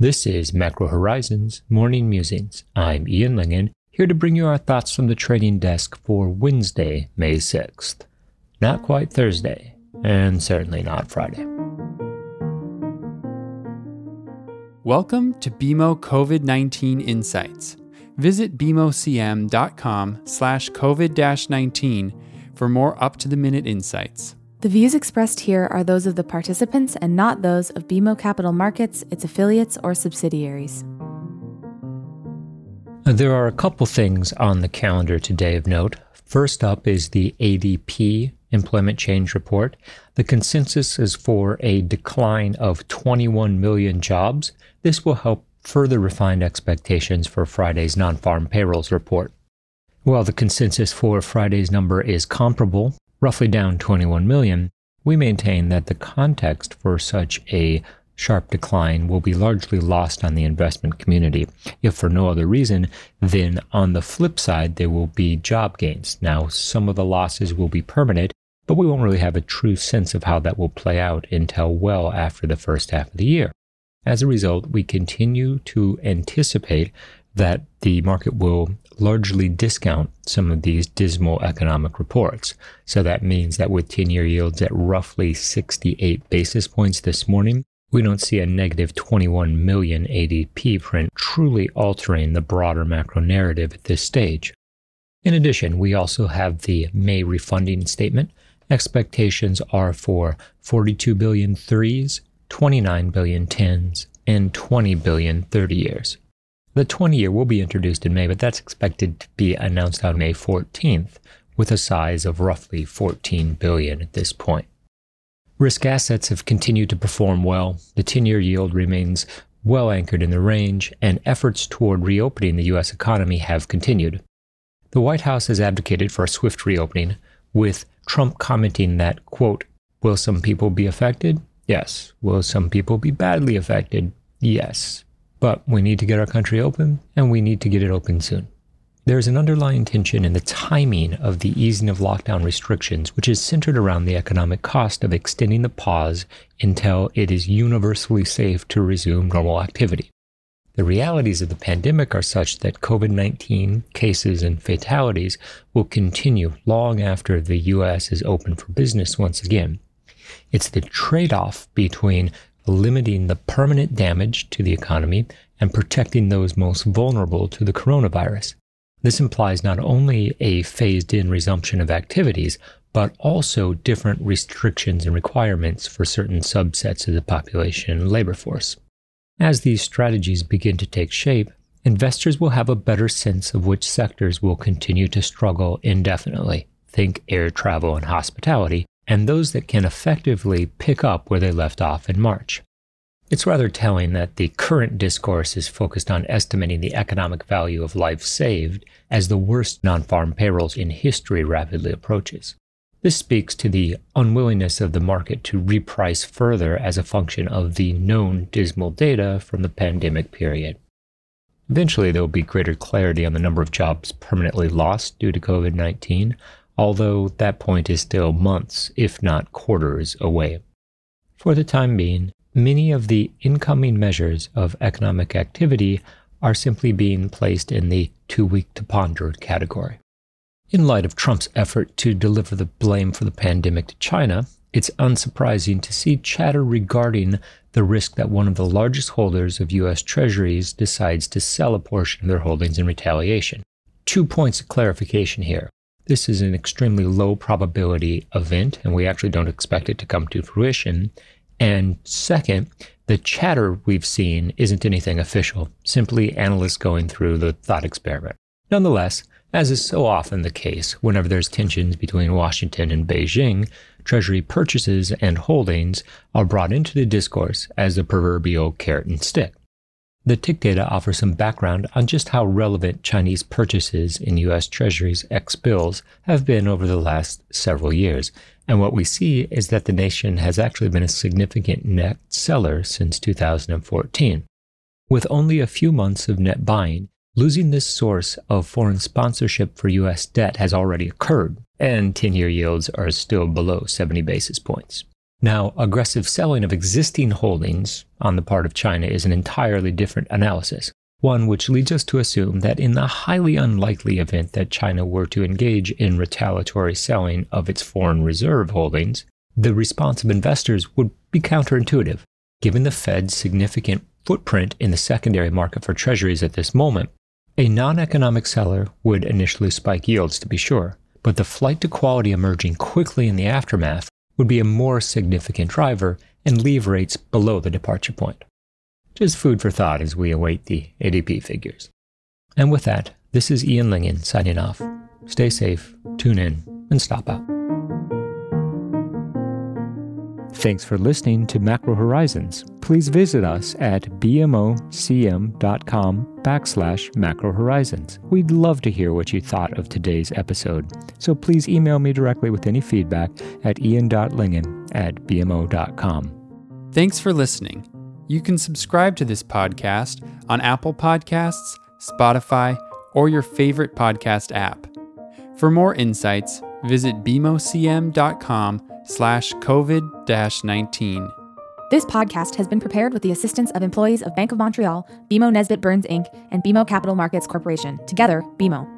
This is Macro Horizons Morning Musings. I'm Ian Lyngen, here to bring you our thoughts from the trading desk for Wednesday, May 6th. Not quite Thursday, and certainly not Friday. Welcome to BMO COVID-19 Insights. Visit bmocm.com slash COVID-19 for more up-to-the-minute insights. The views expressed here are those of the participants and not those of BMO Capital Markets, its affiliates, or subsidiaries. There are a couple things on the calendar today of note. First up is the ADP employment change report. The consensus is for a decline of 21 million jobs. This will help further refine expectations for Friday's non farm payrolls report. While the consensus for Friday's number is comparable, roughly down 21 million, we maintain that the context for such a sharp decline will be largely lost on the investment community, if for no other reason than on the flip side, there will be job gains. Now, some of the losses will be permanent, but we won't really have a true sense of how that will play out until well after the first half of the year. As a result, we continue to anticipate that the market will largely discount some of these dismal economic reports. So that means that with 10 year yields at roughly 68 basis points this morning, we don't see a negative 21 million ADP print truly altering the broader macro narrative at this stage. In addition, we also have the May refunding statement. Expectations are for 42 billion threes, 29 billion tens, and 20 billion 30 years. The 20 year will be introduced in May, but that's expected to be announced on May 14th with a size of roughly 14 billion at this point. Risk assets have continued to perform well. The 10 year yield remains well anchored in the range, and efforts toward reopening the U.S. economy have continued. The White House has advocated for a swift reopening, with Trump commenting that, quote, Will some people be affected? Yes. Will some people be badly affected? Yes. But we need to get our country open, and we need to get it open soon. There is an underlying tension in the timing of the easing of lockdown restrictions, which is centered around the economic cost of extending the pause until it is universally safe to resume normal activity. The realities of the pandemic are such that COVID 19 cases and fatalities will continue long after the U.S. is open for business once again. It's the trade off between limiting the permanent damage to the economy and protecting those most vulnerable to the coronavirus. This implies not only a phased in resumption of activities, but also different restrictions and requirements for certain subsets of the population and labor force. As these strategies begin to take shape, investors will have a better sense of which sectors will continue to struggle indefinitely. Think air travel and hospitality, and those that can effectively pick up where they left off in March. It's rather telling that the current discourse is focused on estimating the economic value of life saved as the worst non farm payrolls in history rapidly approaches. This speaks to the unwillingness of the market to reprice further as a function of the known dismal data from the pandemic period. Eventually, there will be greater clarity on the number of jobs permanently lost due to COVID 19, although that point is still months, if not quarters, away. For the time being, many of the incoming measures of economic activity are simply being placed in the too weak to ponder category. In light of Trump's effort to deliver the blame for the pandemic to China, it's unsurprising to see chatter regarding the risk that one of the largest holders of U.S. Treasuries decides to sell a portion of their holdings in retaliation. Two points of clarification here. This is an extremely low probability event, and we actually don't expect it to come to fruition. And second, the chatter we've seen isn't anything official, simply analysts going through the thought experiment. Nonetheless, as is so often the case whenever there's tensions between Washington and Beijing, Treasury purchases and holdings are brought into the discourse as the proverbial carrot and stick. The TIC data offers some background on just how relevant Chinese purchases in US Treasuries ex bills have been over the last several years. And what we see is that the nation has actually been a significant net seller since 2014. With only a few months of net buying, losing this source of foreign sponsorship for US debt has already occurred, and 10 year yields are still below 70 basis points. Now, aggressive selling of existing holdings on the part of China is an entirely different analysis, one which leads us to assume that in the highly unlikely event that China were to engage in retaliatory selling of its foreign reserve holdings, the response of investors would be counterintuitive. Given the Fed's significant footprint in the secondary market for treasuries at this moment, a non economic seller would initially spike yields, to be sure, but the flight to quality emerging quickly in the aftermath would be a more significant driver and leave rates below the departure point. Just food for thought as we await the ADP figures. And with that, this is Ian Lyngen signing off. Stay safe, tune in, and stop out. Thanks for listening to Macro Horizons. Please visit us at bmocm.com backslash macro horizons. We'd love to hear what you thought of today's episode, so please email me directly with any feedback at ian.lyngen at bmo.com. Thanks for listening. You can subscribe to this podcast on Apple Podcasts, Spotify, or your favorite podcast app. For more insights, visit bmocm.com slash COVID-19. This podcast has been prepared with the assistance of employees of Bank of Montreal, BMO Nesbitt Burns Inc., and BMO Capital Markets Corporation, together, BMO.